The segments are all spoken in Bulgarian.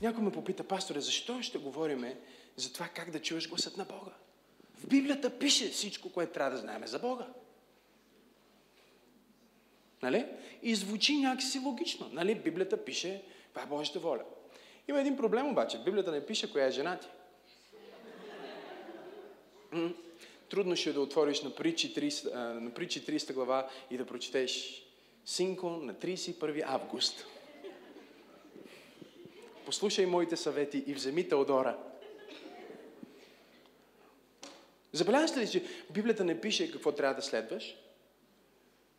Някой ме попита, пасторе, защо ще говориме за това как да чуеш гласът на Бога? В Библията пише всичко, което трябва да знаем за Бога. Нали? И звучи някакси логично. Нали? Библията пише, това е Божията воля. Има един проблем обаче. Библията не пише коя е жена ти. Трудно ще е да отвориш на притчи 30, на притчи 30 глава и да прочетеш Синко на 31 август. Послушай моите съвети и вземи Теодора. Забелязвате ли, че Библията не пише какво трябва да следваш?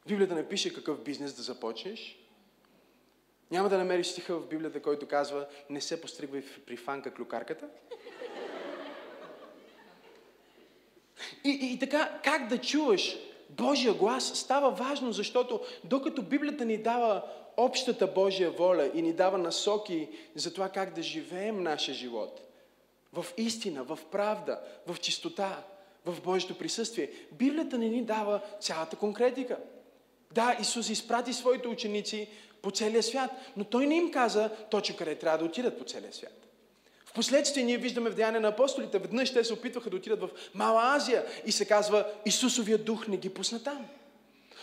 Библията не пише какъв бизнес да започнеш. Няма да намериш стиха в Библията, който казва не се постригвай при фанка клюкарката. И, и, и така, как да чуваш Божия глас става важно, защото докато Библията ни дава общата Божия воля и ни дава насоки за това как да живеем нашия живот, в истина, в правда, в чистота, в Божието присъствие, Библията не ни дава цялата конкретика. Да, Исус изпрати своите ученици по целия свят, но Той не им каза точно къде трябва да отидат по целия свят. Впоследствие ние виждаме в Деяния на апостолите, веднъж те се опитваха да отидат в Мала Азия и се казва, Исусовия дух не ги пусна там.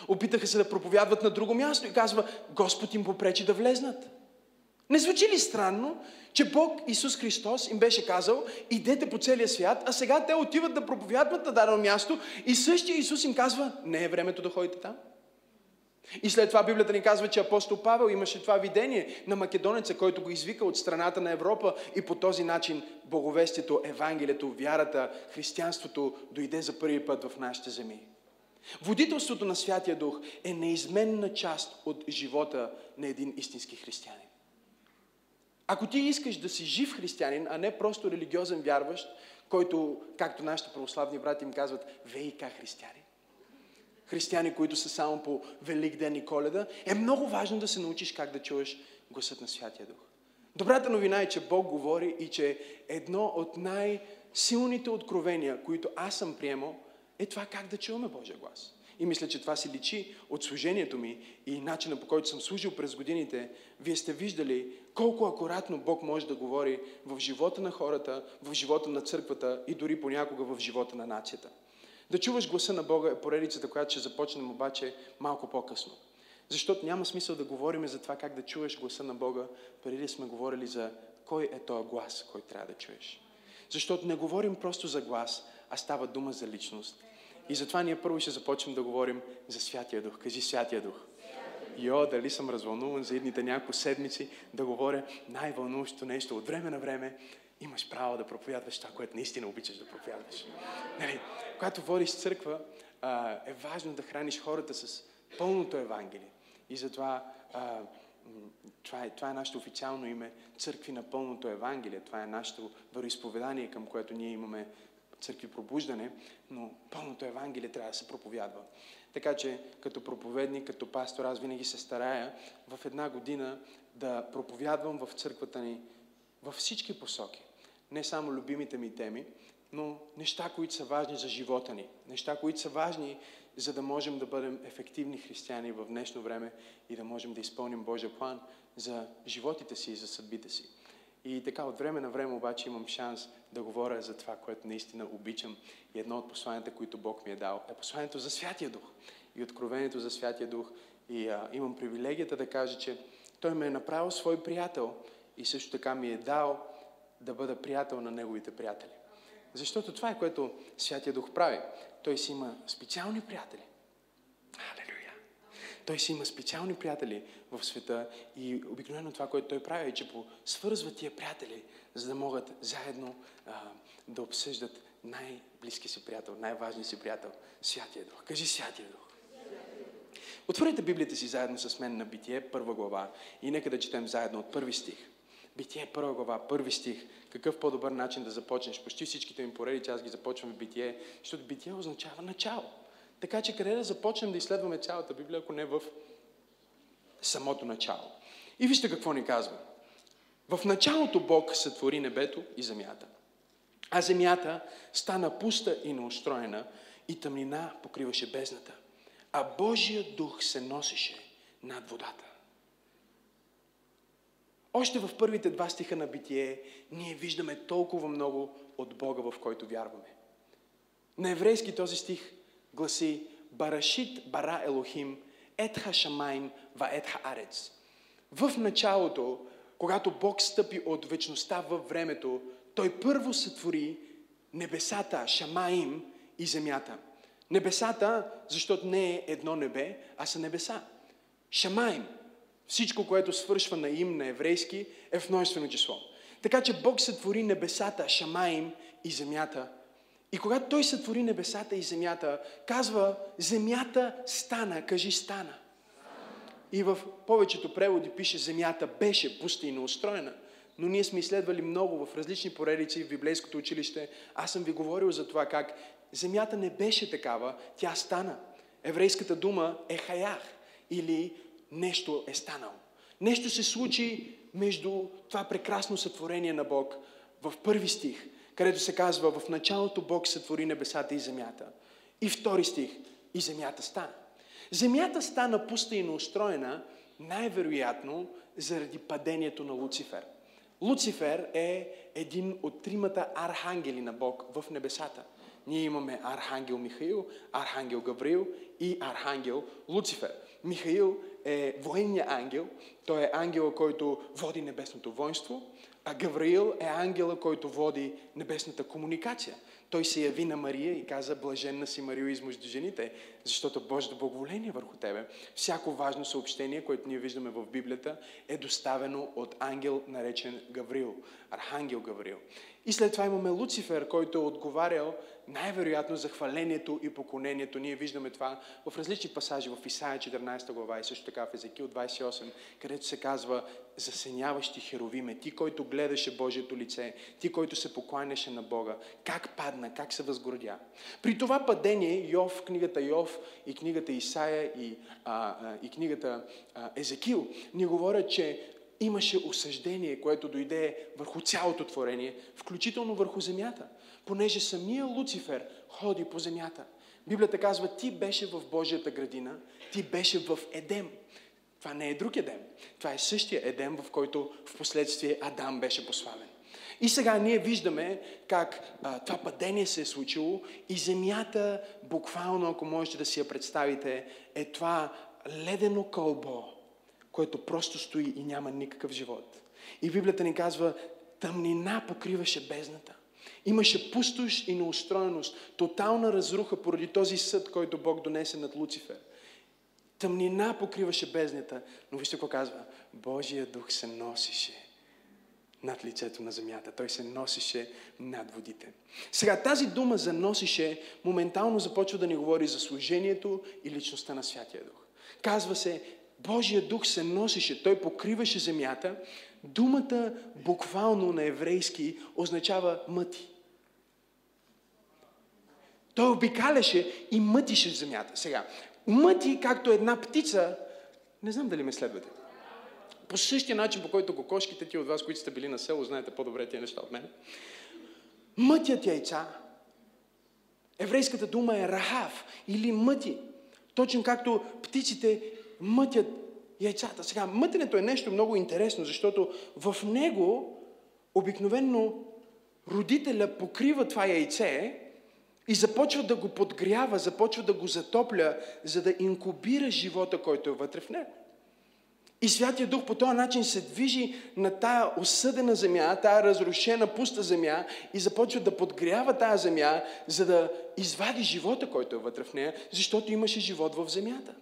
Опитаха се да проповядват на друго място и казва, Господ им попречи да влезнат. Не звучи ли странно, че Бог Исус Христос им беше казал, идете по целия свят, а сега те отиват да проповядват на дадено място и същия Исус им казва, не е времето да ходите там. И след това Библията ни казва, че апостол Павел имаше това видение на македонеца, който го извика от страната на Европа и по този начин боговестието, Евангелието, вярата, християнството дойде за първи път в нашите земи. Водителството на Святия Дух е неизменна част от живота на един истински християнин. Ако ти искаш да си жив християнин, а не просто религиозен вярващ, който, както нашите православни брати им казват, ВИК християнин, християни, които са само по Велик ден и Коледа, е много важно да се научиш как да чуеш гласът на Святия Дух. Добрата новина е, че Бог говори и че едно от най-силните откровения, които аз съм приемал, е това как да чуваме Божия глас. И мисля, че това се личи от служението ми и начина по който съм служил през годините. Вие сте виждали колко акуратно Бог може да говори в живота на хората, в живота на църквата и дори понякога в живота на нацията. Да чуваш гласа на Бога е поредицата, която ще започнем обаче малко по-късно. Защото няма смисъл да говорим за това как да чуеш гласа на Бога, преди да сме говорили за кой е този глас, който трябва да чуеш. Защото не говорим просто за глас, а става дума за личност. И затова ние първо ще започнем да говорим за Святия Дух. Кажи Святия Дух. Йо, дали съм развълнуван за едните няколко седмици да говоря най-вълнуващото нещо от време на време имаш право да проповядваш това, което наистина обичаш да проповядваш. Нали? Когато водиш църква, а, е важно да храниш хората с пълното Евангелие. И затова а, това, е, това е нашето официално име Църкви на пълното Евангелие. Това е нашето вероисповедание, към което ние имаме църкви пробуждане, но пълното Евангелие трябва да се проповядва. Така че, като проповедник, като пастор, аз винаги се старая в една година да проповядвам в църквата ни във всички посоки не само любимите ми теми, но неща, които са важни за живота ни. Неща, които са важни, за да можем да бъдем ефективни християни в днешно време и да можем да изпълним Божия план за животите си и за съдбите си. И така, от време на време обаче имам шанс да говоря за това, което наистина обичам. И едно от посланията, които Бог ми е дал, е посланието за Святия Дух и откровението за Святия Дух. И а, имам привилегията да кажа, че Той ме е направил свой приятел и също така ми е дал да бъда приятел на неговите приятели. Защото това е което Святия Дух прави. Той си има специални приятели. Алелуя! Той си има специални приятели в света и обикновено това, което той прави е, че свързва тия приятели, за да могат заедно а, да обсъждат най-близки си приятел, най-важния си приятел, Святия Дух. Кажи Святия Дух. Отворете Библията си заедно с мен на Битие, първа глава и нека да четем заедно от първи стих. Битие първа глава, първи стих. Какъв по-добър начин да започнеш? Почти всичките ми поредици аз ги започвам в битие, защото битие означава начало. Така че къде да започнем да изследваме цялата Библия, ако не в самото начало? И вижте какво ни казва. В началото Бог сътвори небето и земята. А земята стана пуста и неустроена и тъмнина покриваше бездната. А Божия дух се носеше над водата. Още в първите два стиха на Битие ние виждаме толкова много от Бога, в който вярваме. На еврейски този стих гласи Барашит бара Елохим етха шамайм ва етха арец. В началото, когато Бог стъпи от вечността във времето, Той първо сътвори небесата, шамаим и земята. Небесата, защото не е едно небе, а са небеса. Шамаим. Всичко, което свършва на им на еврейски, е в множествено число. Така че Бог сътвори небесата, Шамаим и земята. И когато Той сътвори небесата и земята, казва, земята стана, кажи стана. И в повечето преводи пише, земята беше пустинно устроена. Но ние сме изследвали много в различни поредици в библейското училище. Аз съм ви говорил за това как земята не беше такава, тя стана. Еврейската дума е хаях или нещо е станало. Нещо се случи между това прекрасно сътворение на Бог в първи стих, където се казва в началото Бог сътвори небесата и земята. И втори стих и земята стана. Земята стана пуста и неустроена най-вероятно заради падението на Луцифер. Луцифер е един от тримата архангели на Бог в небесата. Ние имаме архангел Михаил, архангел Гавриил и архангел Луцифер. Михаил е военния ангел. Той е ангела, който води небесното воинство, а Гавраил е ангела, който води небесната комуникация. Той се яви на Мария и каза, блаженна си Мария измъжду жените, защото Божието благоволение върху тебе. Всяко важно съобщение, което ние виждаме в Библията, е доставено от ангел, наречен Гаврил, архангел Гаврил. И след това имаме Луцифер, който е отговарял най-вероятно за хвалението и поклонението. Ние виждаме това в различни пасажи, в Исаия 14 глава и също така в Езекил 28, където се казва засеняващи херовиме, ти, който гледаше Божието лице, ти, който се покланяше на Бога, как падна, как се възгордя. При това падение Йов, книгата Йов и книгата Исаия и, а, а, и книгата а, Езекил ни говорят, че имаше осъждение, което дойде върху цялото творение, включително върху земята, понеже самия Луцифер ходи по земята. Библията казва, ти беше в Божията градина, ти беше в Едем. Това не е друг Едем. Това е същия Едем, в който в последствие Адам беше пославен. И сега ние виждаме как а, това падение се е случило и земята, буквално, ако можете да си я представите, е това ледено кълбо, което просто стои и няма никакъв живот. И Библията ни казва, тъмнина покриваше бездната. Имаше пустош и неустроеност, тотална разруха поради този съд, който Бог донесе над Луцифер. Тъмнина покриваше бездната, но вижте какво казва. Божия дух се носише над лицето на земята. Той се носише над водите. Сега тази дума за носише моментално започва да ни говори за служението и личността на Святия Дух. Казва се, Божия дух се носише, той покриваше земята. Думата буквално на еврейски означава мъти. Той обикаляше и мътише земята. Сега, мъти, както една птица, не знам дали ме следвате. По същия начин, по който кокошките, ти от вас, които сте били на село, знаете по-добре тези неща от мен. Мътят яйца. Еврейската дума е рахав или мъти. Точно както птиците мътят яйцата. Сега, мътенето е нещо много интересно, защото в него обикновенно родителя покрива това яйце и започва да го подгрява, започва да го затопля, за да инкубира живота, който е вътре в него. И Святия Дух по този начин се движи на тая осъдена земя, тая разрушена, пуста земя и започва да подгрява тая земя, за да извади живота, който е вътре в нея, защото имаше живот в земята.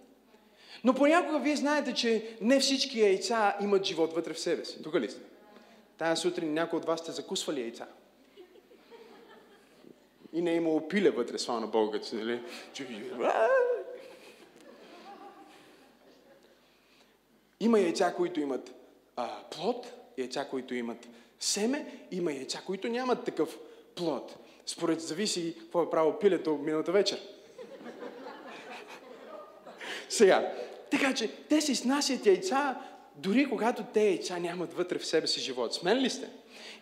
Но понякога вие знаете, че не всички яйца имат живот вътре в себе си. Тук ли сте? Тая сутрин някой от вас сте закусвали яйца. И не е имало пиле вътре, слава на Бога, нали? Има яйца, които имат а, плод, яйца, които имат семе, има яйца, които нямат такъв плод. Според зависи какво е правило пилето миналата вечер. Сега, така че те си снасят яйца, дори когато те яйца нямат вътре в себе си живот. Смен ли сте?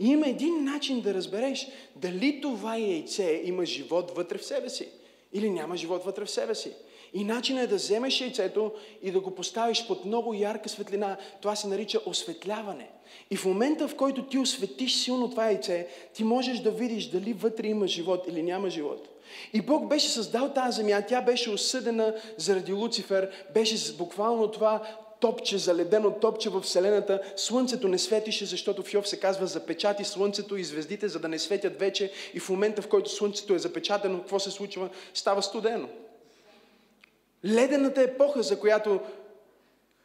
И има един начин да разбереш дали това яйце има живот вътре в себе си. или няма живот вътре в себе си. И начинът е да вземеш яйцето и да го поставиш под много ярка светлина. Това се нарича осветляване. И в момента, в който ти осветиш силно това яйце, ти можеш да видиш дали вътре има живот или няма живот. И Бог беше създал тази земя, тя беше осъдена заради Луцифер, беше буквално това топче, заледено топче в Вселената. Слънцето не светише, защото в Йов се казва запечати слънцето и звездите, за да не светят вече. И в момента, в който слънцето е запечатано, какво се случва? Става студено. Ледената епоха, за която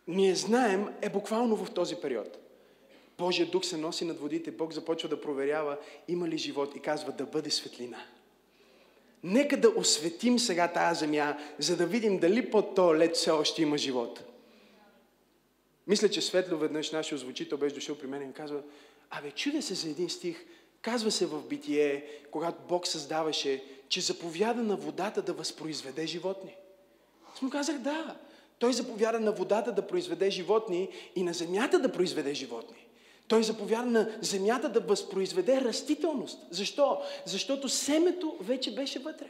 ние знаем, е буквално в този период. Божия дух се носи над водите, Бог започва да проверява има ли живот и казва да бъде светлина. Нека да осветим сега тази земя, за да видим дали под този лед все още има живот. Мисля, че Светло веднъж нашия озвучител беше дошъл при мен и казва, абе, чуде се за един стих, казва се в Битие, когато Бог създаваше, че заповяда на водата да възпроизведе животни. Аз му казах, да. Той заповяда на водата да произведе животни и на земята да произведе животни. Той заповяда на земята да възпроизведе растителност. Защо? Защото семето вече беше вътре.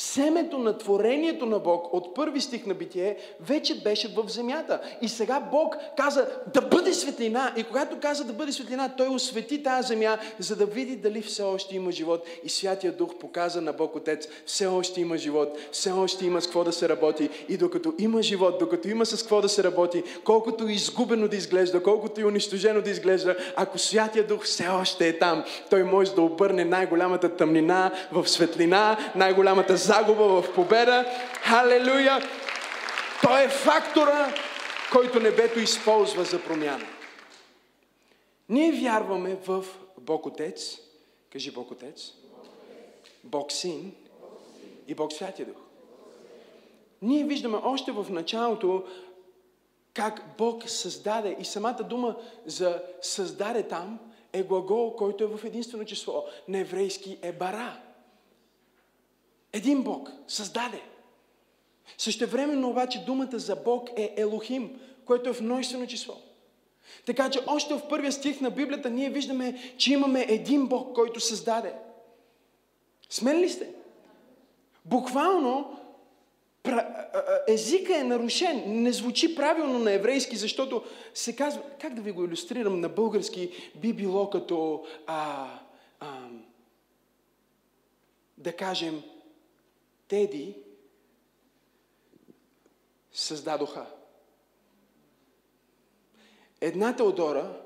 Семето на творението на Бог от първи стих на Битие вече беше в земята. И сега Бог каза да бъде светлина. И когато каза да бъде светлина, Той освети тази земя, за да види дали все още има живот. И Святия Дух показа на Бог Отец, все още има живот, все още има с какво да се работи. И докато има живот, докато има с какво да се работи, колкото изгубено да изглежда, колкото и унищожено да изглежда, ако Святия Дух все още е там, Той може да обърне най-голямата тъмнина в светлина, най-голямата загуба в победа. Халелуя! Той е фактора, който небето използва за промяна. Ние вярваме в Бог Отец. Кажи Бог Отец. Бог Син и Бог Святия Дух. Ние виждаме още в началото как Бог създаде и самата дума за създаде там е глагол, който е в единствено число. На еврейски е бара. Един Бог създаде. Същевременно обаче думата за Бог е Елохим, което е в множествено число. Така че още в първия стих на Библията ние виждаме, че имаме един Бог, който създаде. Смен ли сте? Буквално езика е нарушен, не звучи правилно на еврейски, защото се казва, как да ви го иллюстрирам на български, би било като, а, а, да кажем, Теди създадоха. Една Теодора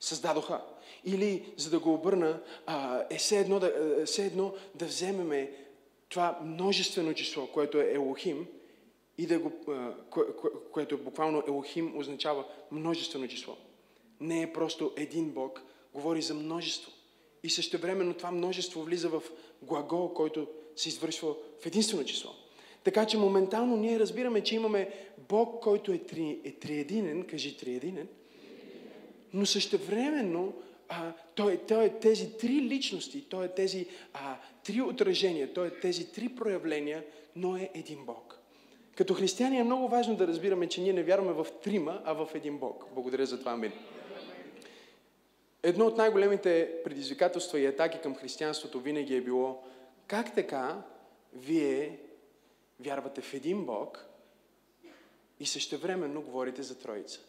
създадоха. Или, за да го обърна, е все едно да, все едно да вземеме това множествено число, което е Елохим, и да го, кое, кое, което е буквално Елохим означава множествено число. Не е просто един Бог, говори за множество. И същевременно това множество влиза в глагол, който се извършва в единствено число. Така че моментално ние разбираме, че имаме Бог, който е, три, е триединен, кажи триединен, но същевременно а, той, той е тези три личности, той е тези а, три отражения, той е тези три проявления, но е един Бог. Като християни е много важно да разбираме, че ние не вярваме в трима, а в един Бог. Благодаря за това, амин. Едно от най-големите предизвикателства и атаки към християнството винаги е било как така вие вярвате в един Бог и същевременно говорите за Троица?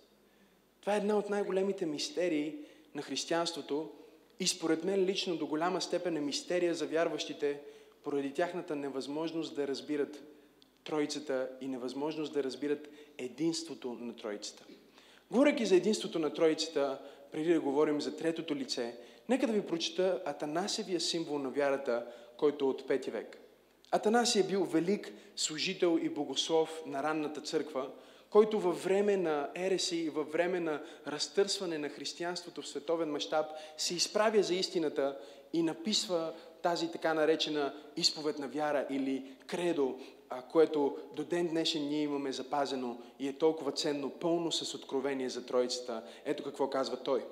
Това е една от най-големите мистерии на християнството и според мен лично до голяма степен е мистерия за вярващите поради тяхната невъзможност да разбират Троицата и невъзможност да разбират единството на Троицата. Говоряки за единството на Троицата, преди да говорим за третото лице, нека да ви прочета Атанасевия символ на вярата, който е от 5 век. Атанаси е бил велик служител и богослов на ранната църква, който във време на ереси и във време на разтърсване на християнството в световен мащаб се изправя за истината и написва тази така наречена изповед на вяра или кредо, което до ден днешен ние имаме запазено и е толкова ценно, пълно с откровение за Троицата. Ето какво казва той.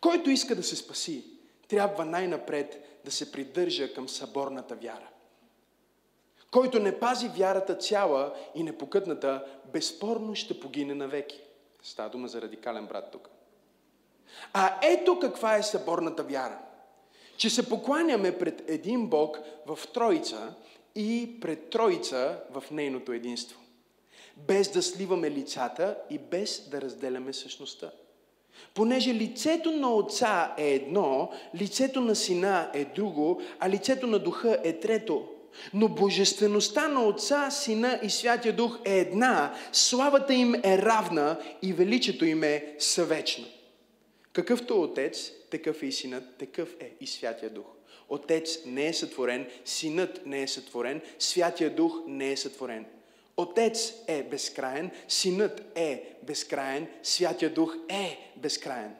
Който иска да се спаси, трябва най-напред да се придържа към съборната вяра. Който не пази вярата цяла и непокътната, безспорно ще погине навеки. Става дума за радикален брат тук. А ето каква е съборната вяра. Че се покланяме пред един Бог в Троица и пред Троица в нейното единство. Без да сливаме лицата и без да разделяме същността. Понеже лицето на Отца е едно, лицето на Сина е друго, а лицето на Духа е трето. Но божествеността на Отца, Сина и Святия Дух е една, славата им е равна и величието им е съвечно. Какъвто Отец, такъв е и Синът, такъв е и Святия Дух. Отец не е сътворен, Синът не е сътворен, Святия Дух не е сътворен. Отец е безкраен, Синът е безкраен, Святия Дух е безкраен.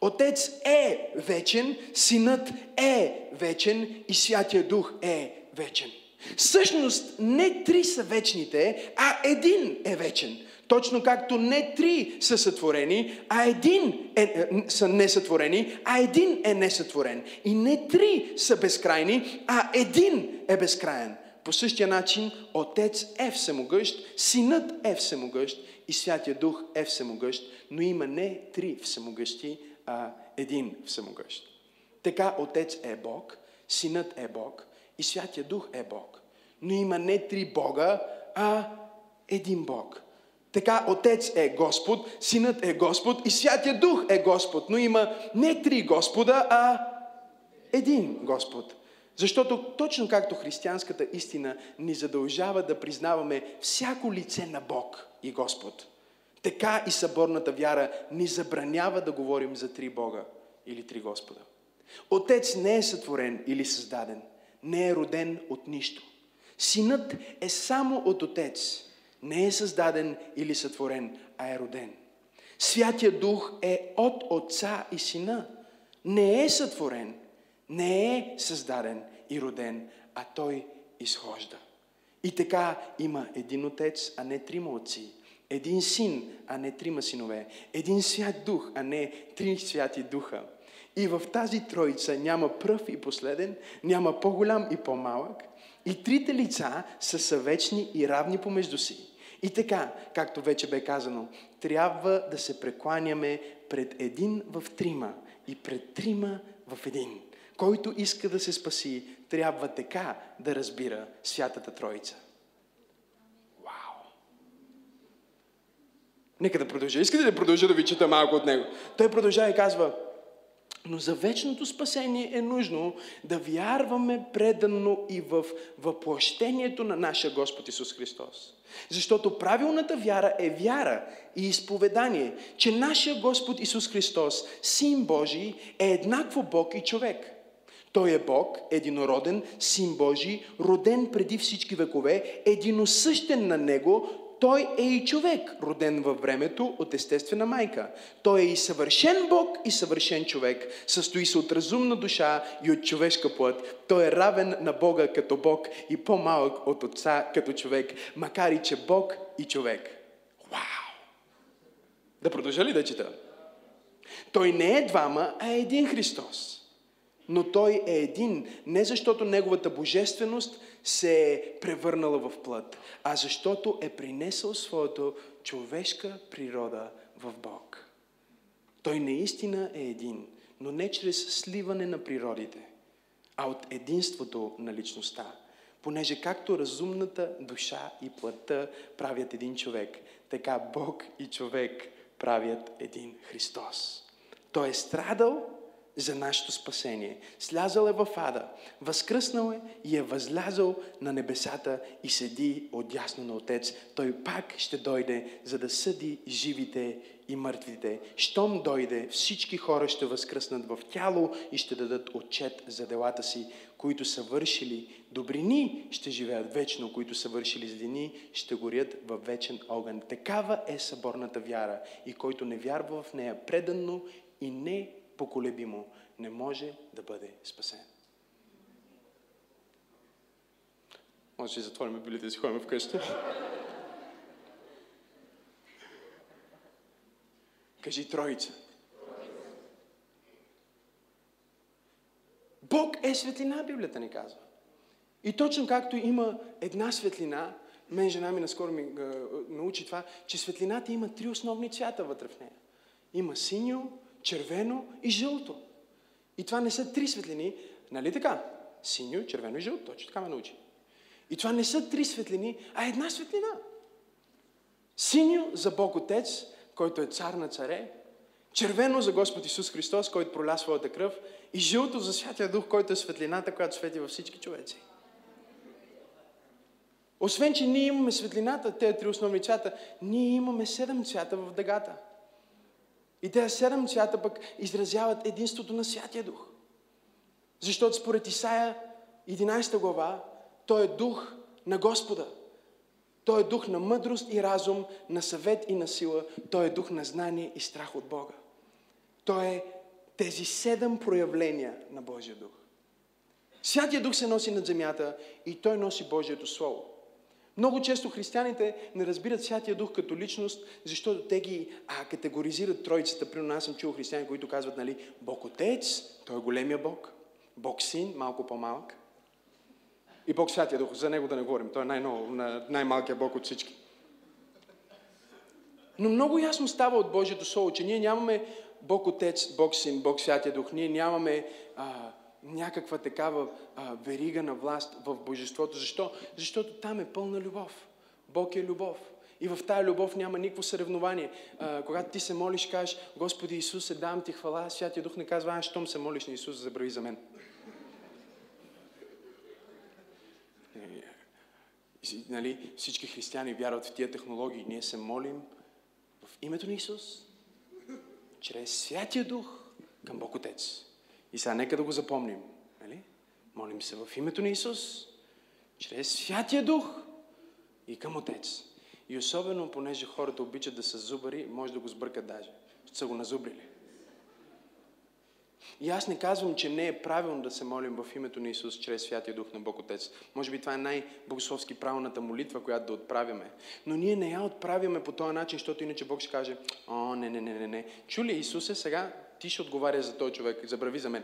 Отец е вечен, Синът е вечен и Святия Дух е вечен. Всъщност не три са вечните, а един е вечен. Точно както не три са сътворени, а един е, е, са несътворени, а един е несътворен. И не три са безкрайни, а един е безкраен. По същия начин Отец е всемогъщ, Синът е всемогъщ и Святия Дух е всемогъщ, но има не три всемогъщи, а един всемогъщ. Така Отец е Бог, Синът е Бог и Святия Дух е Бог. Но има не три Бога, а един Бог. Така Отец е Господ, Синът е Господ и Святия Дух е Господ. Но има не три Господа, а един Господ. Защото точно както християнската истина ни задължава да признаваме всяко лице на Бог и Господ, така и съборната вяра ни забранява да говорим за три Бога или три Господа. Отец не е сътворен или създаден, не е роден от нищо. Синът е само от Отец, не е създаден или сътворен, а е роден. Святия Дух е от Отца и Сина. Не е сътворен, не е създаден и роден, а той изхожда. И така има един отец, а не трима отци. Един син, а не трима синове. Един свят дух, а не три святи духа. И в тази троица няма пръв и последен, няма по-голям и по-малък. И трите лица са съвечни и равни помежду си. И така, както вече бе казано, трябва да се прекланяме пред един в трима и пред трима в един. Който иска да се спаси, трябва така да разбира Святата Троица. Вау! Нека да продължа. Искате да продължа да ви чета малко от него? Той продължава и казва, но за вечното спасение е нужно да вярваме предано и в въплъщението на нашия Господ Исус Христос. Защото правилната вяра е вяра и изповедание, че нашия Господ Исус Христос, Син Божий, е еднакво Бог и човек. Той е Бог, единороден, Син Божий, роден преди всички векове, единосъщен на Него, той е и човек, роден във времето от естествена майка. Той е и съвършен Бог и съвършен човек. Състои се от разумна душа и от човешка плът. Той е равен на Бога като Бог и по-малък от Отца като човек, макар и че Бог и човек. Вау! Да продължа ли да чета? Той не е двама, а е един Христос. Но Той е един, не защото Неговата божественост се е превърнала в плът, а защото е принесъл своята човешка природа в Бог. Той наистина е един, но не чрез сливане на природите, а от единството на личността. Понеже както разумната душа и плътта правят един човек, така Бог и човек правят един Христос. Той е страдал за нашето спасение. Слязал е в ада, възкръснал е и е възлязал на небесата и седи отясно на Отец. Той пак ще дойде, за да съди живите и мъртвите. Щом дойде, всички хора ще възкръснат в тяло и ще дадат отчет за делата си, които са вършили добрини, ще живеят вечно, които са вършили злини, ще горят във вечен огън. Такава е съборната вяра и който не вярва в нея преданно и не поколебимо, не може да бъде спасен. Може да си затворим библията и си ходим вкъщи. Кажи троица. Бог е светлина, Библията ни казва. И точно както има една светлина, мен жена ми наскоро ми научи това, че светлината има три основни цвята вътре в нея. Има синьо, червено и жълто. И това не са три светлини, нали така? Синьо, червено и жълто. Точно така ме научи. И това не са три светлини, а една светлина. Синьо за Бог Отец, който е цар на царе, червено за Господ Исус Христос, който проля своята кръв, и жълто за Святия Дух, който е светлината, която свети във всички човеци. Освен, че ние имаме светлината, тези три основни цвята, ние имаме седем цвята в дъгата. И тези седем цвята пък изразяват единството на Святия Дух. Защото според Исаия 11 глава, той е дух на Господа. Той е дух на мъдрост и разум, на съвет и на сила. Той е дух на знание и страх от Бога. Той е тези седем проявления на Божия дух. Святия дух се носи над земята и той носи Божието Слово. Много често християните не разбират Святия Дух като личност, защото те ги а, категоризират троицата. Примерно аз съм чул християни, които казват, нали, Бог Отец, Той е големия Бог, Бог Син, малко по-малък, и Бог Святия Дух, за Него да не говорим, Той е най най-малкият Бог от всички. Но много ясно става от Божието Слово, че ние нямаме Бог Отец, Бог Син, Бог Святия Дух. Ние нямаме а, някаква такава а, верига на власт в Божеството. Защо? Защото там е пълна любов. Бог е любов. И в тая любов няма никакво съревнование. А, когато ти се молиш, кажеш, Господи Исусе, давам ти хвала, Святия Дух не казва, а, щом се молиш на Исус, забрави за мен. И, нали, всички християни вярват в тия технологии. Ние се молим в името на Исус, чрез Святия Дух към Бог Отец. И сега нека да го запомним. Нали? Молим се в името на Исус, чрез Святия Дух и към Отец. И особено, понеже хората обичат да са зубари, може да го сбъркат даже. Ще са го назубрили. И аз не казвам, че не е правилно да се молим в името на Исус чрез Святия Дух на Бог Отец. Може би това е най-богословски правилната молитва, която да отправяме. Но ние не я отправяме по този начин, защото иначе Бог ще каже, о, не, не, не, не, не. Чули Исусе, сега ти ще отговаря за този човек, забрави за мен.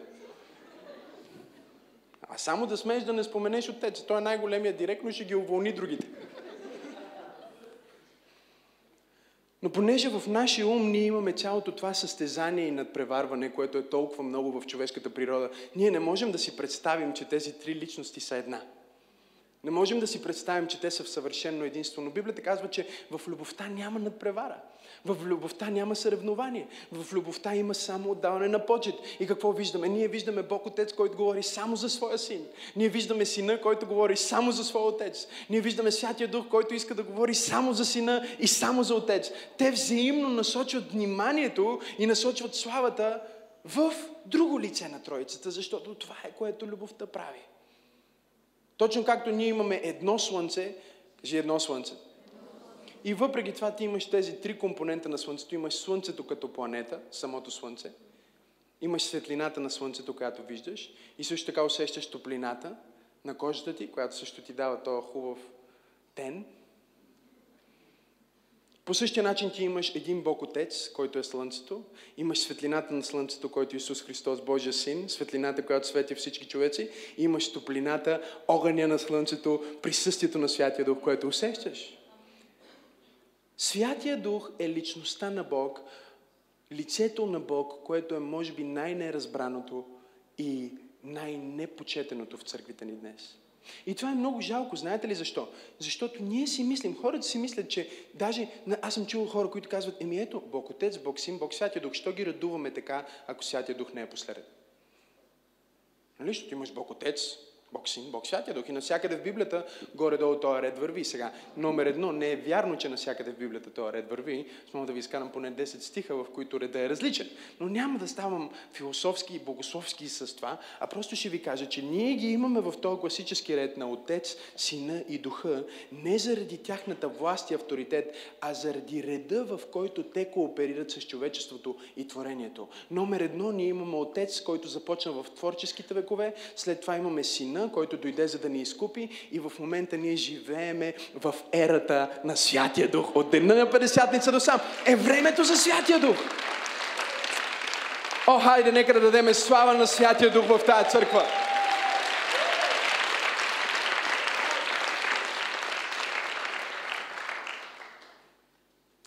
А само да смееш да не споменеш Отец. Той е най-големия директно ще ги уволни другите. Но понеже в нашия ум ние имаме цялото това състезание и надпреварване, което е толкова много в човешката природа, ние не можем да си представим, че тези три личности са една. Не можем да си представим, че те са в съвършено единство. Но Библията казва, че в любовта няма надпревара. В любовта няма съревнование. В любовта има само отдаване на почет. И какво виждаме? Ние виждаме Бог Отец, който говори само за своя син. Ние виждаме Сина, който говори само за своя Отец. Ние виждаме Святия Дух, който иска да говори само за Сина и само за Отец. Те взаимно насочват вниманието и насочват славата в друго лице на Троицата, защото това е което любовта прави. Точно както ние имаме едно слънце, кажи едно слънце. И въпреки това ти имаш тези три компонента на Слънцето. Имаш Слънцето като планета, самото Слънце. Имаш светлината на Слънцето, която виждаш. И също така усещаш топлината на кожата ти, която също ти дава този хубав тен. По същия начин ти имаш един Бог Отец, който е Слънцето. Имаш светлината на Слънцето, който е Исус Христос, Божия Син. Светлината, която свети всички човеци. Имаш топлината, огъня на Слънцето, присъствието на Святия Дух, което усещаш. Святия Дух е личността на Бог, лицето на Бог, което е може би най-неразбраното и най-непочетеното в църквите ни днес. И това е много жалко. Знаете ли защо? Защото ние си мислим, хората си мислят, че даже аз съм чувал хора, които казват, еми ето, Бог Отец, Бог Син, Бог Святия Дух, що ги радуваме така, ако Святия Дух не е последен? Нали, защото имаш Бог Отец, Бог син, Бог святия дух. И навсякъде в Библията горе-долу този ред върви. Сега, номер едно, не е вярно, че навсякъде в Библията този ред върви. Мога да ви изкарам поне 10 стиха, в които реда е различен. Но няма да ставам философски и богословски с това, а просто ще ви кажа, че ние ги имаме в този класически ред на Отец, Сина и Духа, не заради тяхната власт и авторитет, а заради реда, в който те кооперират с човечеството и творението. Номер едно, ние имаме Отец, който започна в творческите векове, след това имаме Сина, Сина, който дойде за да ни изкупи и в момента ние живееме в ерата на Святия Дух. От дена на 50 до сам е времето за Святия Дух. О, хайде, нека да дадем слава на Святия Дух в тази църква.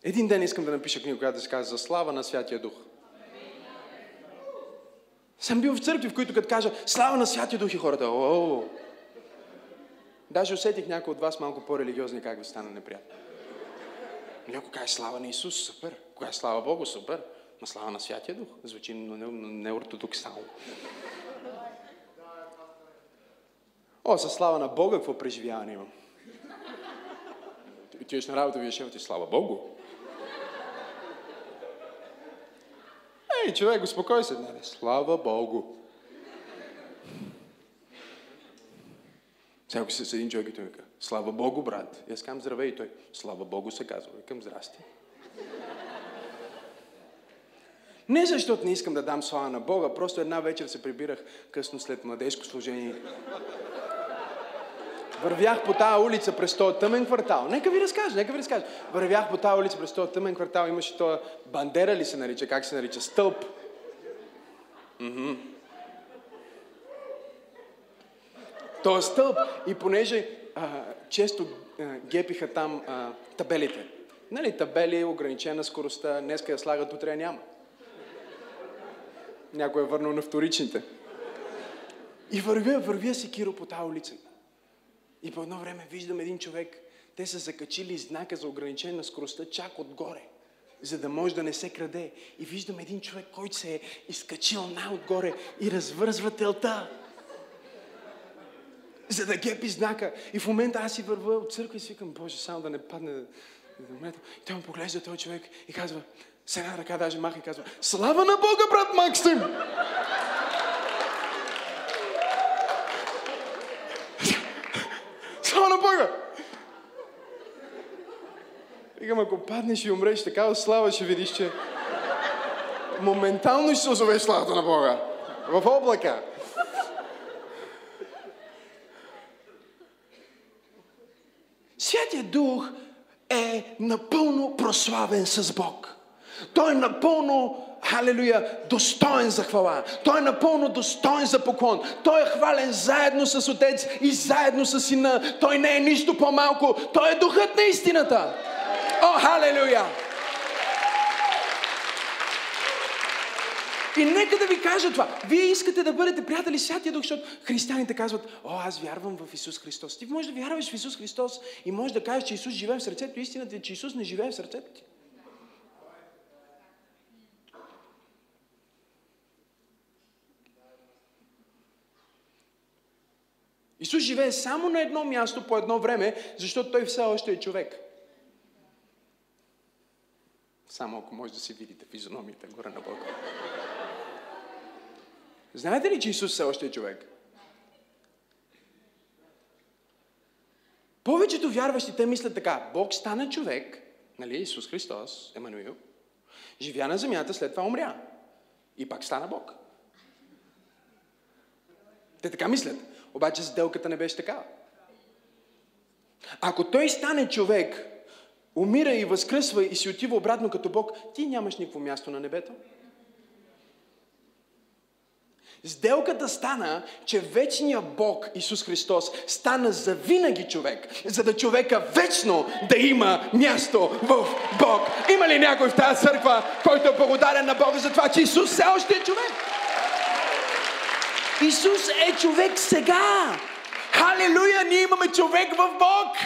Един ден искам да напиша книга, която да се казва за слава на Святия Дух. Съм бил в църкви, в които като кажа слава на Святия Дух и хората, о, Даже усетих някой от вас малко по-религиозни как ви стана неприятно. Някой каже слава на Исус, супер. Кога е слава Богу, супер. На слава на Святия Дух. Звучи неортодоксално. О, със слава на Бога, какво преживяване имам. Ти отиваш на работа, вие шефът и слава Богу. Ей, човек, успокой се. Не, слава Богу. Сега се с един човек и той казва, слава Богу, брат. И аз казвам, здравей, и той, слава Богу се казва. Викам, здрасти. Не защото не искам да дам слава на Бога, просто една вечер се прибирах късно след младежко служение. Вървях по тази улица през този тъмен квартал. Нека ви разкажа, нека ви разкажа. Вървях по тази улица през този тъмен квартал. Имаше това бандера ли се нарича, как се нарича? Стълб. Mm-hmm. Той стълб. И понеже а, често а, гепиха там а, табелите. Нали, табели, ограничена скоростта, днеска я слагат, утре няма. Някой е върнал на вторичните. И вървя, вървя си Киро по тази улица. И по едно време виждам един човек, те са закачили знака за ограничение на скоростта чак отгоре, за да може да не се краде. И виждам един човек, който се е изкачил най-отгоре и развързва телта. За да гепи знака. И в момента аз си вървя от църква и си викам, Боже, само да не падне. И той му поглежда този човек и казва, с една ръка даже маха и казва, Слава на Бога, брат Максим! Слава на Бога! Викам, ако паднеш и умреш, такава слава ще видиш, че моментално ще се озовеш славата на Бога. В облака. Святия Дух е напълно прославен с Бог. Той е напълно, халелуя, достоен за хвала. Той е напълно достоен за поклон. Той е хвален заедно с Отец и заедно с Сина. Той не е нищо по-малко. Той е духът на истината. О, халелуя! И нека да ви кажа това. Вие искате да бъдете приятели с Святия Дух, защото християните казват, о, аз вярвам в Исус Христос. Ти можеш да вярваш в Исус Христос и можеш да кажеш, че Исус живее в сърцето. Истината е, че Исус не живее в сърцето ти. Исус живее само на едно място по едно време, защото Той все още е човек. Само ако може да си видите физиономията горе на Бога. Знаете ли, че Исус все още е човек? Повечето вярващи те мислят така. Бог стана човек, нали, Исус Христос, Емануил, живя на земята, след това умря. И пак стана Бог. Те така мислят. Обаче сделката не беше такава. Ако той стане човек, умира и възкръсва и си отива обратно като Бог, ти нямаш никакво място на небето. Сделката стана, че вечният Бог, Исус Христос, стана за винаги човек, за да човека вечно да има място в Бог. Има ли някой в тази църква, който е благодарен на Бога за това, че Исус все още е човек? Исус е човек сега. Халелуя, ние имаме човек в Бог.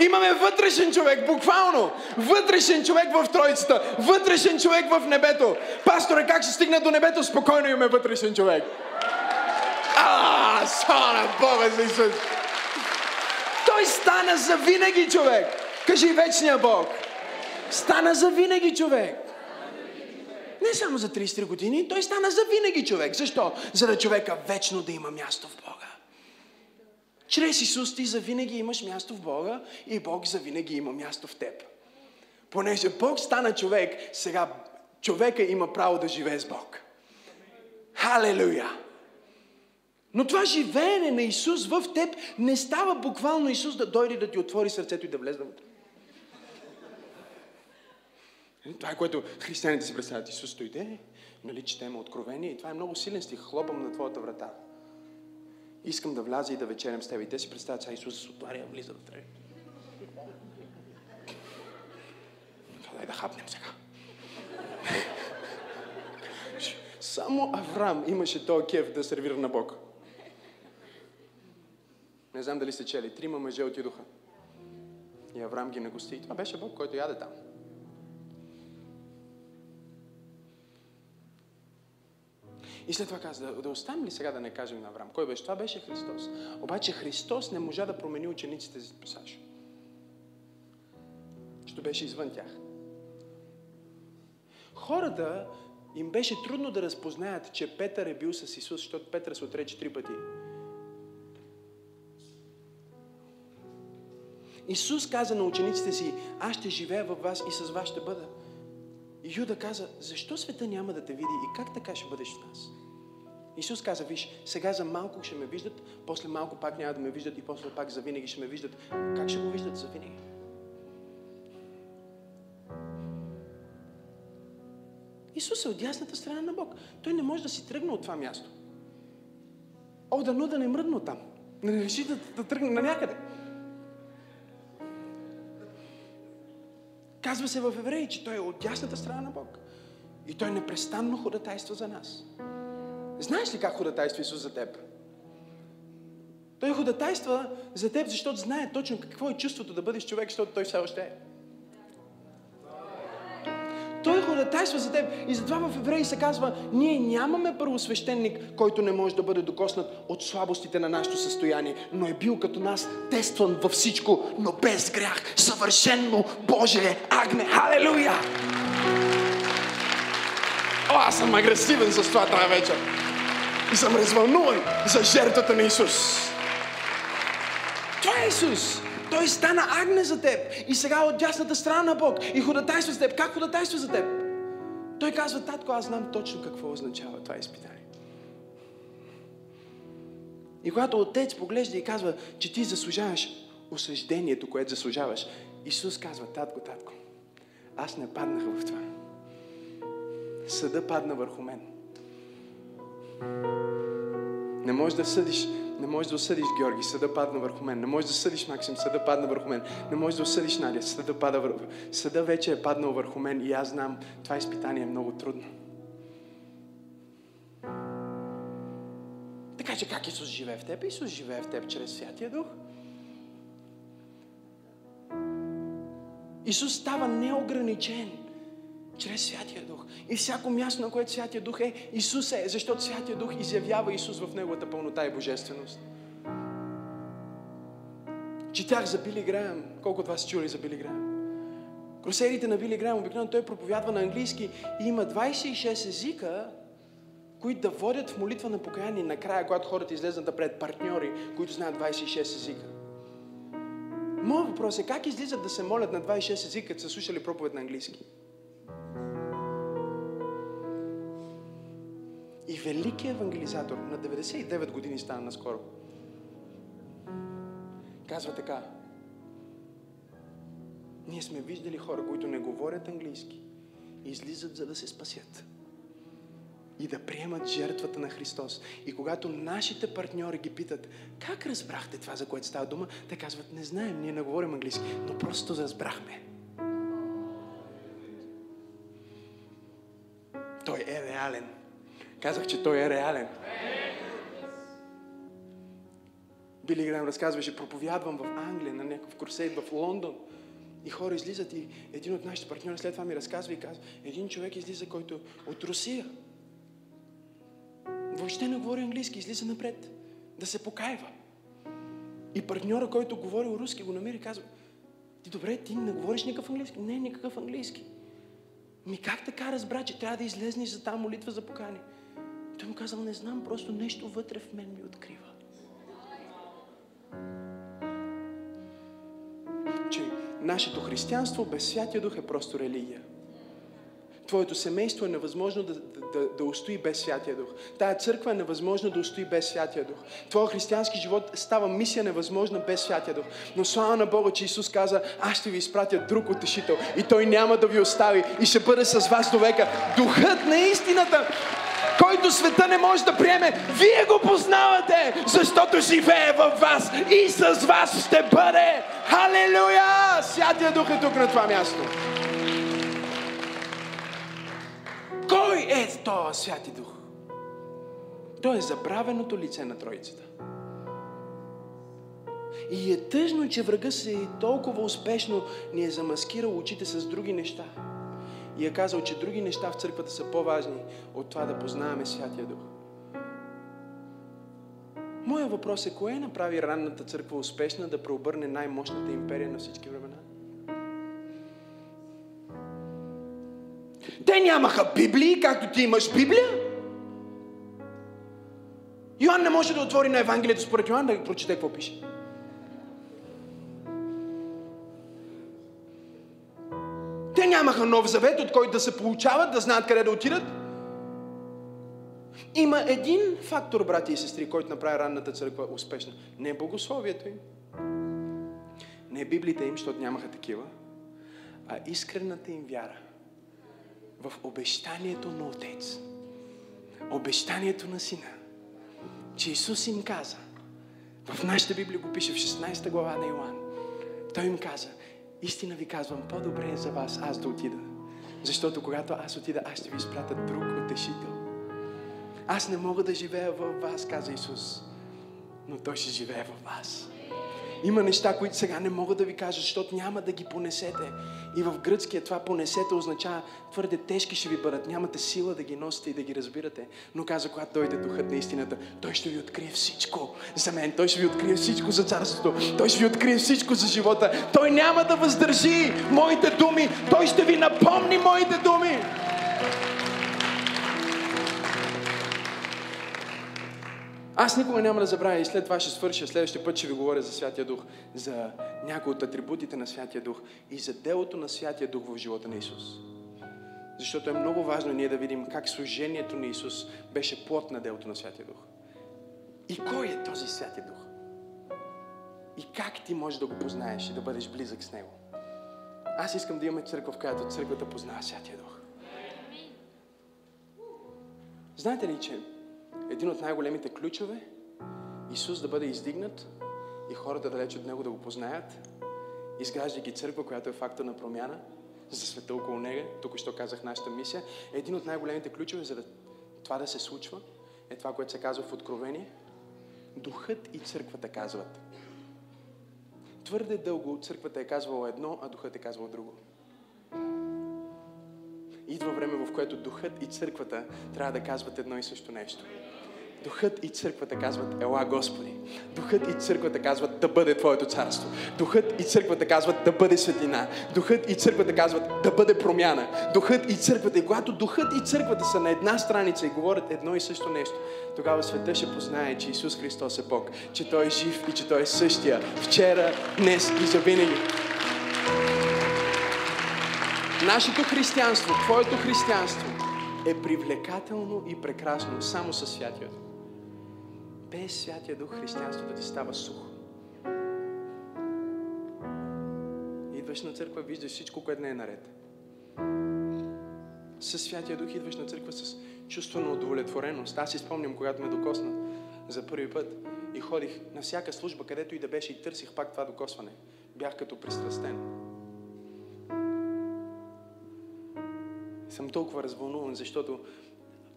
Имаме вътрешен човек, буквално. Вътрешен човек в Троицата. Вътрешен човек в небето. Пасторе, как ще стигна до небето? Спокойно имаме вътрешен човек. А, слава Бога за Исус. Той стана за винаги човек. Кажи вечния Бог. Стана за винаги човек. Не само за 33 години, той стана за винаги човек. Защо? За да човека вечно да има място в Бога. Чрез Исус ти за винаги имаш място в Бога и Бог за винаги има място в теб. Понеже Бог стана човек, сега човека има право да живее с Бог. Халелуя! Но това живеене на Исус в теб не става буквално Исус да дойде да ти отвори сърцето и да влезе вътре. Това е което християните си представят. Исус дойде, нали, четем откровение и това е много силен стих. Хлопам на твоята врата. Искам да вляза и да вечерям с теб. И те си представят, че Исус се отваря влиза вътре. Дай да хапнем сега. Само Авраам имаше този кеф да сервира на Бог. Не знам дали сте чели. Трима мъже отидоха. И Авраам ги нагости. Това беше Бог, който яде там. И след това каза, да, да оставим ли сега да не кажем на Авраам? Кой беше? Това беше Христос. Обаче Христос не можа да промени учениците си пасаж. Що беше извън тях. Хората им беше трудно да разпознаят, че Петър е бил с Исус, защото Петър се отрече три пъти. Исус каза на учениците си, аз ще живея във вас и с вас ще бъда. И Юда каза, защо света няма да те види и как така ще бъдеш в нас? Исус каза, виж, сега за малко ще ме виждат, после малко пак няма да ме виждат и после пак за винаги ще ме виждат. Как ще го виждат за винаги? Исус е от ясната страна на Бог. Той не може да си тръгне от това място. О, да да не мръдна там. Не реши да, да тръгне на някъде. Казва се в Евреи, че той е от ясната страна на Бог. И той непрестанно ходатайства за нас. Знаеш ли как ходатайства Исус за теб? Той ходатайства за теб, защото знае точно какво е чувството да бъдеш човек, защото той все още е. Той ходатайства за теб. И затова в Евреи се казва, ние нямаме първосвещеник, който не може да бъде докоснат от слабостите на нашето състояние, но е бил като нас, тестван във всичко, но без грях. Съвършенно Божие агне. Халелуя! О, аз съм агресивен с това тази вечер. И съм развълнуван за жертвата на Исус. Това е Исус. Той стана агне за теб. И сега от дясната страна на Бог. И ходатайства за теб. Как ходатайства за теб? Той казва, татко, аз знам точно какво означава това изпитание. И когато отец поглежда и казва, че ти заслужаваш осъждението, което заслужаваш, Исус казва, татко, татко, аз не паднах в това. Съда падна върху мен. Не можеш да съдиш не можеш да осъдиш Георги, съда падна върху мен. Не можеш да съдиш Максим, съда падна върху мен. Не можеш да осъдиш Надя, съда пада върху Съда вече е паднал върху мен и аз знам, това изпитание е много трудно. Така че как Исус живее в теб? Исус живее в теб чрез Святия Дух. Исус става неограничен чрез Святия Дух. И всяко място, на което Святия Дух е, Исус е, защото Святия Дух изявява Исус в Неговата пълнота и божественост. Четях за Били Граем. Колко от вас чули за Били Граем? Кросерите на Били Граем, обикновено той проповядва на английски и има 26 езика, които да водят в молитва на покаяние накрая, когато хората излезнат пред партньори, които знаят 26 езика. Моят въпрос е как излизат да се молят на 26 езика, като са слушали проповед на английски? И великият евангелизатор на 99 години стана наскоро. Казва така. Ние сме виждали хора, които не говорят английски и излизат за да се спасят. И да приемат жертвата на Христос. И когато нашите партньори ги питат, как разбрахте това, за което става дума, те казват, не знаем, ние не говорим английски, но просто разбрахме. Казах, че той е реален. Били Грам разказваше, проповядвам в Англия, на някакъв курсейт в Лондон. И хора излизат и един от нашите партньори след това ми разказва и казва, един човек излиза, който от Русия. Въобще не говори английски, излиза напред. Да се покайва. И партньора, който говорил руски, го намери и казва, ти добре, ти не говориш никакъв английски? Не, никакъв английски. Ми как така разбра, че трябва да излезнеш за тази молитва за покаяне? Той му казал, не знам, просто нещо вътре в мен ми открива. Че нашето християнство без Святия Дух е просто религия. Твоето семейство е невъзможно да, да, да устои без Святия Дух. Тая църква е невъзможно да устои без Святия Дух. Твоя християнски живот става мисия невъзможна без Святия Дух. Но слава на Бога, че Исус каза, аз ще ви изпратя друг утешител и Той няма да ви остави и ще бъде с вас до века. Духът на истината който света не може да приеме, вие го познавате, защото живее в вас и с вас ще бъде. Халелуя! Святия Дух е тук на това място. Кой е този Святи Дух? Той е забравеното лице на Троицата. И е тъжно, че врага се толкова успешно ни е замаскирал очите с други неща. И е казал, че други неща в църквата са по-важни от това да познаваме Святия Дух. Моя въпрос е, кое направи ранната църква успешна да преобърне най-мощната империя на всички времена? Те нямаха Библии, както ти имаш Библия. Йоанн не може да отвори на Евангелието според Йоанн да прочете какво пише. Нямаха нов завет, от който да се получават, да знаят къде да отидат. Има един фактор, брати и сестри, който направи ранната църква успешна. Не богословието им. Не Библията им, защото нямаха такива. А искрената им вяра в обещанието на Отец. Обещанието на Сина. Че Исус им каза, в нашата Библия го пише в 16 глава на Йоан. Той им каза, истина ви казвам, по-добре е за вас аз да отида. Защото когато аз отида, аз ще ви изпратя друг утешител. Аз не мога да живея във вас, каза Исус, но Той ще живее във вас. Има неща, които сега не мога да ви кажа, защото няма да ги понесете. И в гръцкия това понесете означава твърде тежки ще ви бъдат. Нямате сила да ги носите и да ги разбирате. Но каза, когато дойде духът на истината, той ще ви открие всичко за мен. Той ще ви открие всичко за царството. Той ще ви открие всичко за живота. Той няма да въздържи моите думи. Той ще ви напомни моите думи. Аз никога няма да забравя и след това ще свърша, следващия път ще ви говоря за Святия Дух, за някои от атрибутите на Святия Дух и за делото на Святия Дух в живота на Исус. Защото е много важно ние да видим как служението на Исус беше плод на делото на Святия Дух. И кой е този Святия Дух? И как ти можеш да го познаеш и да бъдеш близък с Него? Аз искам да имаме църква, в която църквата познава Святия Дух. Знаете ли, че един от най-големите ключове Исус да бъде издигнат и хората далеч от Него да го познаят, изграждайки църква, която е факта на промяна за света около Него, тук що казах нашата мисия, един от най-големите ключове, за да това да се случва, е това, което се казва в Откровение. Духът и църквата казват. Твърде дълго църквата е казвала едно, а духът е казвал друго. Идва време, в което духът и църквата трябва да казват едно и също нещо. Духът и църквата казват, ела Господи. Духът и църквата казват, да бъде Твоето царство. Духът и църквата казват, да бъде светлина. Духът и църквата казват, да бъде промяна. Духът и църквата. И когато духът и църквата са на една страница и говорят едно и също нещо, тогава света ще познае, че Исус Христос е Бог, че Той е жив и че Той е същия. Вчера, днес и завинаги. Нашето християнство, Твоето християнство е привлекателно и прекрасно само със Святия Дух. Без Святия Дух християнството ти става сухо. Идваш на църква, виждаш всичко, което не е наред. Със Святия Дух идваш на църква с чувство на удовлетвореност. Аз си спомням, когато ме докосна за първи път и ходих на всяка служба, където и да беше и търсих пак това докосване. Бях като пристрастен. Съм толкова развълнуван, защото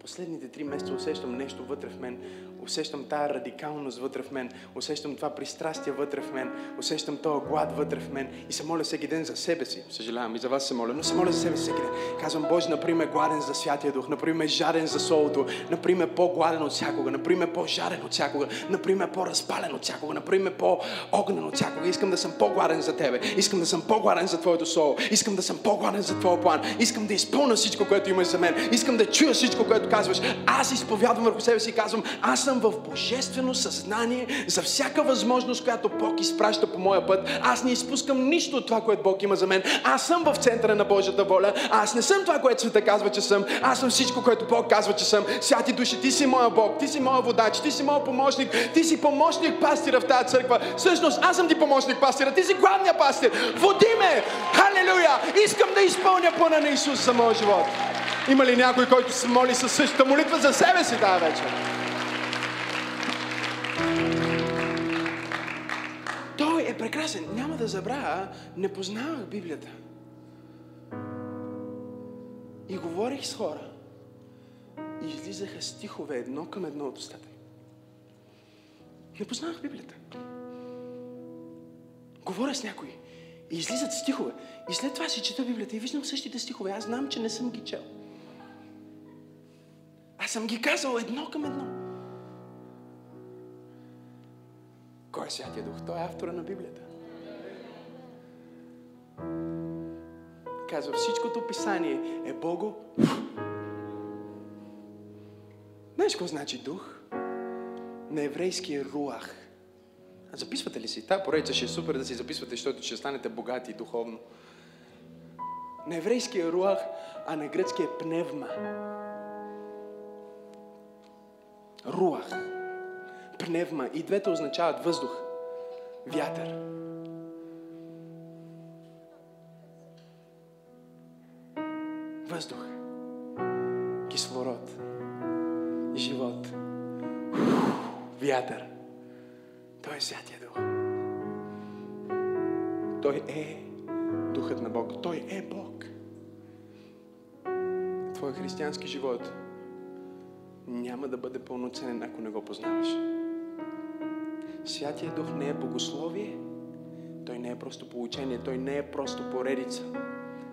последните три месеца усещам нещо вътре в мен. Усещам тая радикалност вътре в мен. Усещам това пристрастие вътре в мен. Усещам този глад вътре в мен. И се моля всеки ден за себе си. Съжалявам и за вас се моля, но се моля за себе си всеки ден. Казвам, Боже, например, гладен за Святия Дух. Например, жаден за Солото. Например, по-гладен от всякога. Например, по-жарен от всякога. Например, по-разпален от всякога. Например, по-огнен от всякога. Искам да съм по-гладен за Тебе. Искам да съм по-гладен за Твоето Соло. Искам да съм по-гладен за Твоя план. Искам да изпълня всичко, което имаш за мен. Искам да чуя всичко, което казваш. Аз изповядвам върху себе си и казвам, аз съм в божествено съзнание за всяка възможност, която Бог изпраща по моя път. Аз не изпускам нищо от това, което Бог има за мен. Аз съм в центъра на Божията воля. Аз не съм това, което света казва, че съм. Аз съм всичко, което Бог казва, че съм. Святи души, ти си моя Бог, ти си моя водач, ти си моя помощник, ти си помощник пастира в тази църква. Всъщност, аз съм ти помощник пастира, ти си главния пастир. Води ме! Халелуя! Искам да изпълня плана на Исус за моя живот. Има ли някой, който се моли със същата молитва за себе си тази вечер? Той е прекрасен. Няма да забравя, не познавах Библията. И говорих с хора. И излизаха стихове едно към едно от устата. Не познавах Библията. говоря с някой и излизат стихове. И след това си чета Библията и виждам същите стихове. Аз знам, че не съм ги чел. Аз съм ги казал едно към едно. Кой е Святия Дух? Той е автора на Библията. Казва, всичкото писание е Бого. Знаеш какво значи дух? На еврейски е руах. А записвате ли си? Та поредица ще е супер да си записвате, защото ще станете богати духовно. На еврейски е руах, а на гръцки е пневма. Руах. Пневма. И двете означават въздух. Вятър. Въздух. Кислород. Живот. Вятър. Той е Святия Дух. Той е Духът на Бог. Той е Бог. Твой християнски живот няма да бъде пълноценен, ако не го познаваш. Святия Дух не е богословие, той не е просто получение, той не е просто поредица,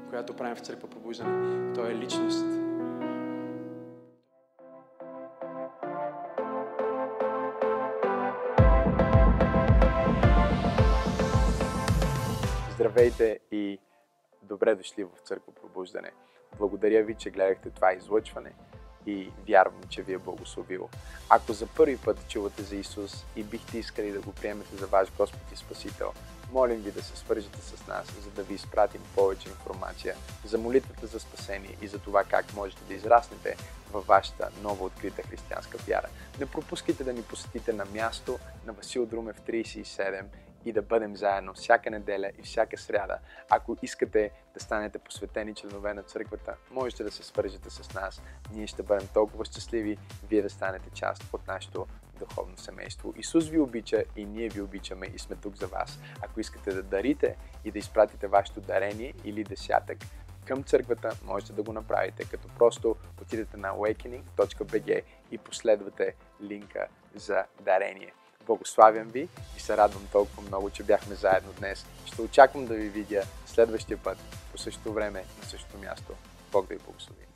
която правим в църква пробуждане. Той е личност. Здравейте и добре дошли в Църква Пробуждане. Благодаря ви, че гледахте това излъчване и вярвам, че ви е благословило. Ако за първи път чувате за Исус и бихте искали да го приемете за ваш Господ и Спасител, молим ви да се свържете с нас, за да ви изпратим повече информация за молитвата за спасение и за това как можете да израснете във вашата нова открита християнска вяра. Не пропускайте да ни посетите на място на Васил Друмев 37 и да бъдем заедно всяка неделя и всяка сряда. Ако искате да станете посветени членове на църквата, можете да се свържете с нас. Ние ще бъдем толкова щастливи, вие да станете част от нашето духовно семейство. Исус ви обича и ние ви обичаме и сме тук за вас. Ако искате да дарите и да изпратите вашето дарение или десятък към църквата, можете да го направите, като просто отидете на awakening.bg и последвате линка за дарение. Благославям ви и се радвам толкова много, че бяхме заедно днес. Ще очаквам да ви видя следващия път по същото време на същото място. Бог да ви благослови.